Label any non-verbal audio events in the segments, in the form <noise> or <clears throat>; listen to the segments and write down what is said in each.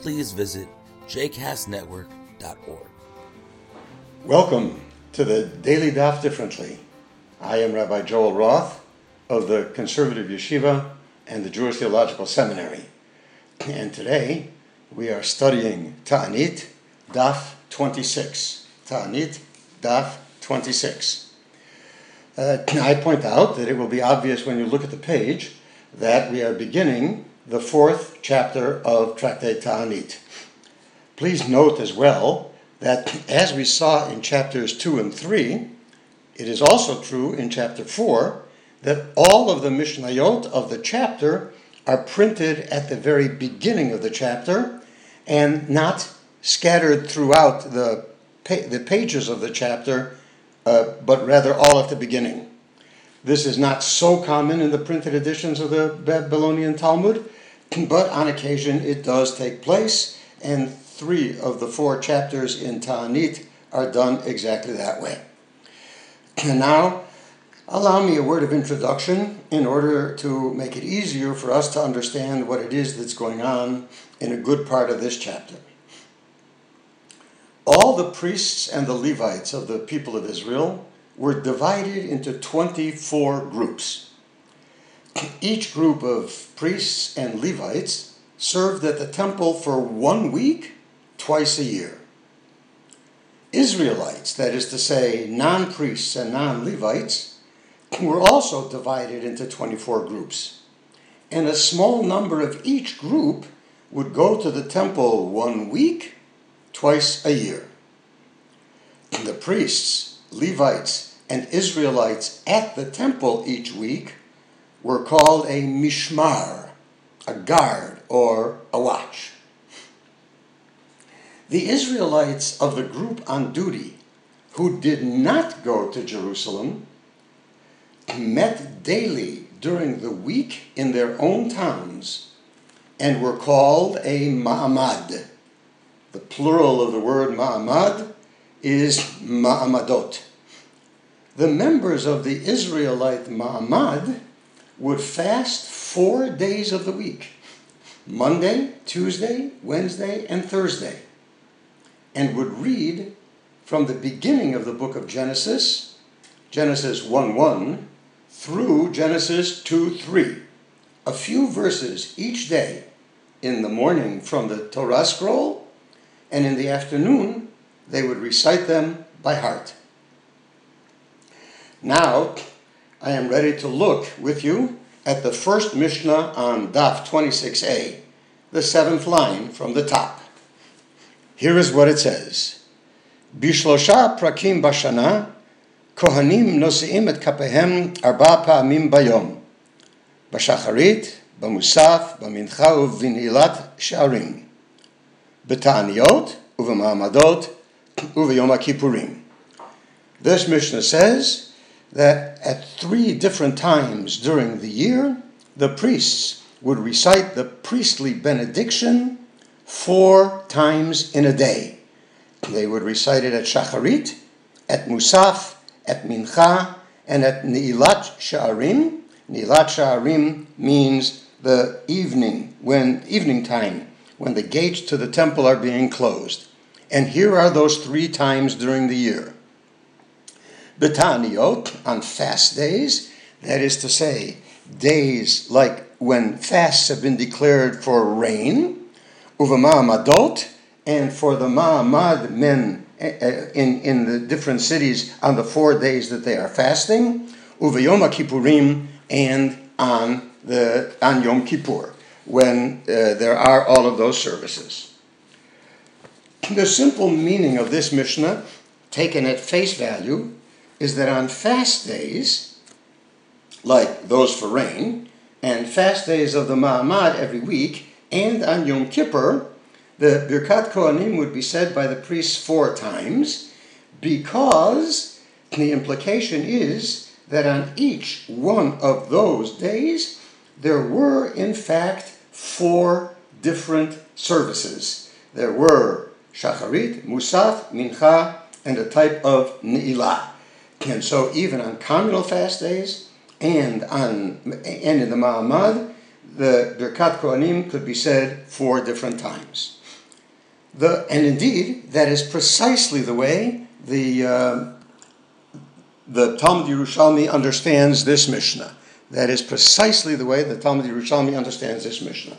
please visit jcastnetwork.org. Welcome to the Daily Daf Differently. I am Rabbi Joel Roth of the Conservative Yeshiva and the Jewish Theological Seminary. And today we are studying Ta'anit Daf 26. Ta'anit Daf 26. Uh, <clears throat> I point out that it will be obvious when you look at the page that we are beginning the fourth chapter of Tractate Ta'anit. Please note as well that as we saw in chapters 2 and 3, it is also true in chapter 4 that all of the Mishnayot of the chapter are printed at the very beginning of the chapter and not scattered throughout the, the pages of the chapter, uh, but rather all at the beginning. This is not so common in the printed editions of the Babylonian Talmud, but on occasion it does take place, and three of the four chapters in Ta'anit are done exactly that way. And <clears throat> now, allow me a word of introduction in order to make it easier for us to understand what it is that's going on in a good part of this chapter. All the priests and the Levites of the people of Israel were divided into 24 groups. Each group of priests and Levites served at the temple for one week, twice a year. Israelites, that is to say, non priests and non Levites, were also divided into 24 groups. And a small number of each group would go to the temple one week, twice a year. The priests, Levites, and Israelites at the temple each week were called a mishmar, a guard or a watch. The Israelites of the group on duty who did not go to Jerusalem met daily during the week in their own towns and were called a ma'amad. The plural of the word ma'amad is ma'amadot. The members of the Israelite ma'amad would fast four days of the week. Monday, Tuesday, Wednesday, and Thursday, and would read from the beginning of the book of Genesis, Genesis 1 1, through Genesis 2 3, a few verses each day in the morning from the Torah scroll, and in the afternoon they would recite them by heart. Now, I am ready to look with you at the first Mishnah on Daf 26a, the seventh line from the top. Here is what it says Bishlosha prakim bashana, kohanim nosim et kapehem arba pa'amim bayom, bashacharit, bamusaf, bamincha uvinilat sharim, betaniot, uvamamadot, uvayom kippurim. This Mishnah says, that at three different times during the year, the priests would recite the priestly benediction four times in a day. They would recite it at Shacharit, at Musaf, at Mincha, and at Ni'ilat Sha'arim. Ni'ilat Sha'arim means the evening, when evening time, when the gates to the temple are being closed. And here are those three times during the year. Betaniot, on fast days, that is to say, days like when fasts have been declared for rain, Uvama'amadot, and for the Ma'amad men in, in the different cities on the four days that they are fasting, Uvayom Kippurim, and on the on Yom Kippur, when uh, there are all of those services. The simple meaning of this Mishnah, taken at face value, is that on fast days, like those for rain, and fast days of the Ma'amad every week, and on Yom Kippur, the Birkat Kohanim would be said by the priests four times because the implication is that on each one of those days there were, in fact, four different services. There were Shacharit, Musaf, Mincha, and a type of Ne'ilah. And so even on communal fast days and on and in the Ma'amad, the Birkat Kohanim could be said four different times. The, and indeed, that is precisely the way the, uh, the Talmud Yerushalmi understands this Mishnah. That is precisely the way the Talmud Yerushalmi understands this Mishnah.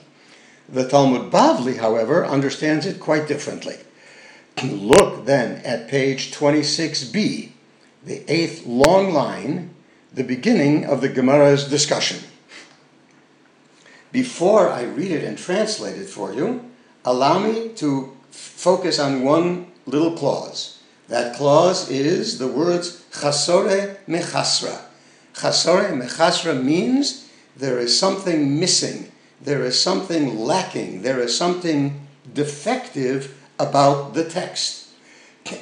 The Talmud Bavli, however, understands it quite differently. <clears throat> Look then at page 26b, the eighth long line, the beginning of the Gemara's discussion. Before I read it and translate it for you, allow me to focus on one little clause. That clause is the words chasore mechasra. Chasore mechasra means there is something missing, there is something lacking, there is something defective about the text.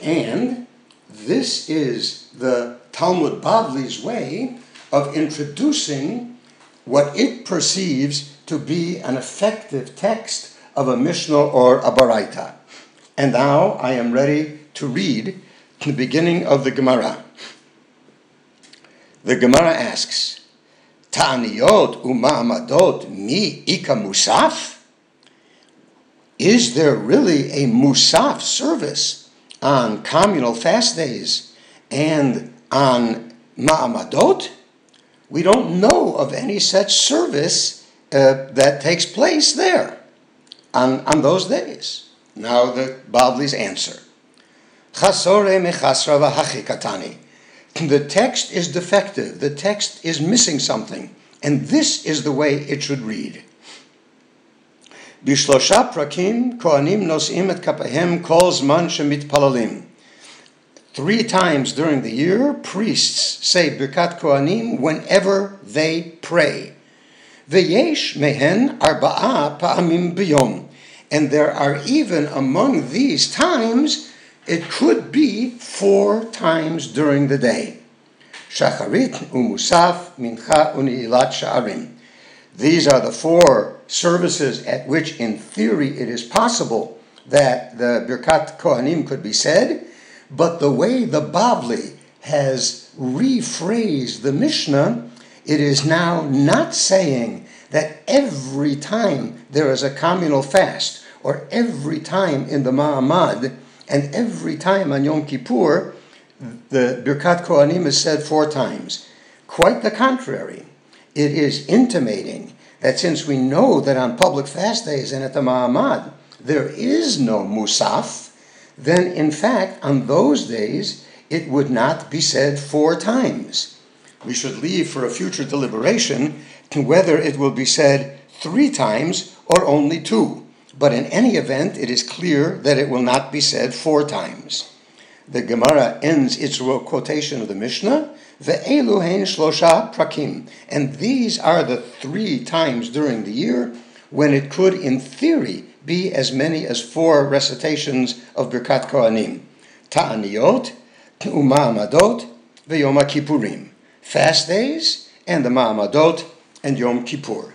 And this is the Talmud Bavli's way of introducing what it perceives to be an effective text of a Mishnah or a Baraita. And now I am ready to read the beginning of the Gemara. The Gemara asks, Ta'aniyot uma'amadot mi ika musaf? Is there really a musaf service on communal fast days and on ma'amadot? We don't know of any such service uh, that takes place there on, on those days. Now the Bavli's answer. The text is defective. The text is missing something. And this is the way it should read. Bishlosha prakim kohanim nosim et kapahem kol zman shemitpalalim. Three times during the year, priests say Birkat Kohanim whenever they pray. V'yesh mehen arba'a pa'amim b'yom and there are even among these times, it could be four times during the day. Shacharit, Umusaf, Mincha, Uni'ilat Sha'arim. These are the four services at which, in theory, it is possible that the Birkat Kohanim could be said, but the way the Bavli has rephrased the Mishnah, it is now not saying that every time there is a communal fast or every time in the Ma'amad and every time on Yom Kippur, the Birkat Kohanim is said four times. Quite the contrary. It is intimating that since we know that on public fast days and at the Ma'amad there is no Musaf, then in fact on those days it would not be said four times. We should leave for a future deliberation to whether it will be said three times or only two. But in any event, it is clear that it will not be said four times. The Gemara ends its quotation of the Mishnah, Ve'elu hein shlosha prakim. And these are the three times during the year when it could, in theory, be as many as four recitations of Birkat Kohanim. Ta'aniyot, Uma'amadot, Ve'yom Kippurim. Fast days, and the Ma'amadot, and Yom Kippur.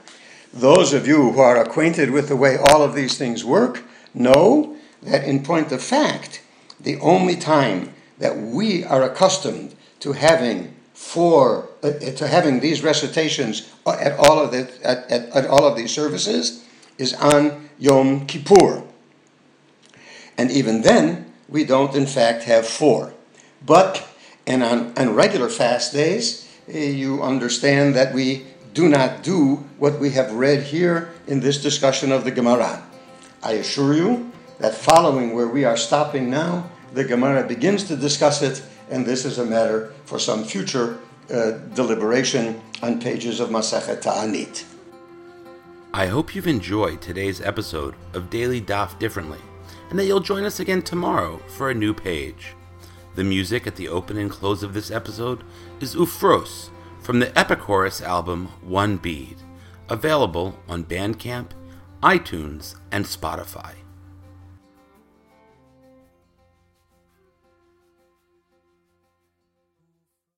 Those of you who are acquainted with the way all of these things work know that, in point of fact, the only time that we are accustomed to having for uh, to having these recitations at all of the at, at, at all of these services is on Yom Kippur. And even then, we don't in fact have four. But and on, on regular fast days, eh, you understand that we do not do what we have read here in this discussion of the Gemara. I assure you that following where we are stopping now, the Gemara begins to discuss it, and this is a matter for some future uh, deliberation on pages of Masachet Ta'anit. I hope you've enjoyed today's episode of Daily Daf Differently, and that you'll join us again tomorrow for a new page. The music at the open and close of this episode is Ufros from the Epichorus album One Bead, available on Bandcamp, iTunes, and Spotify.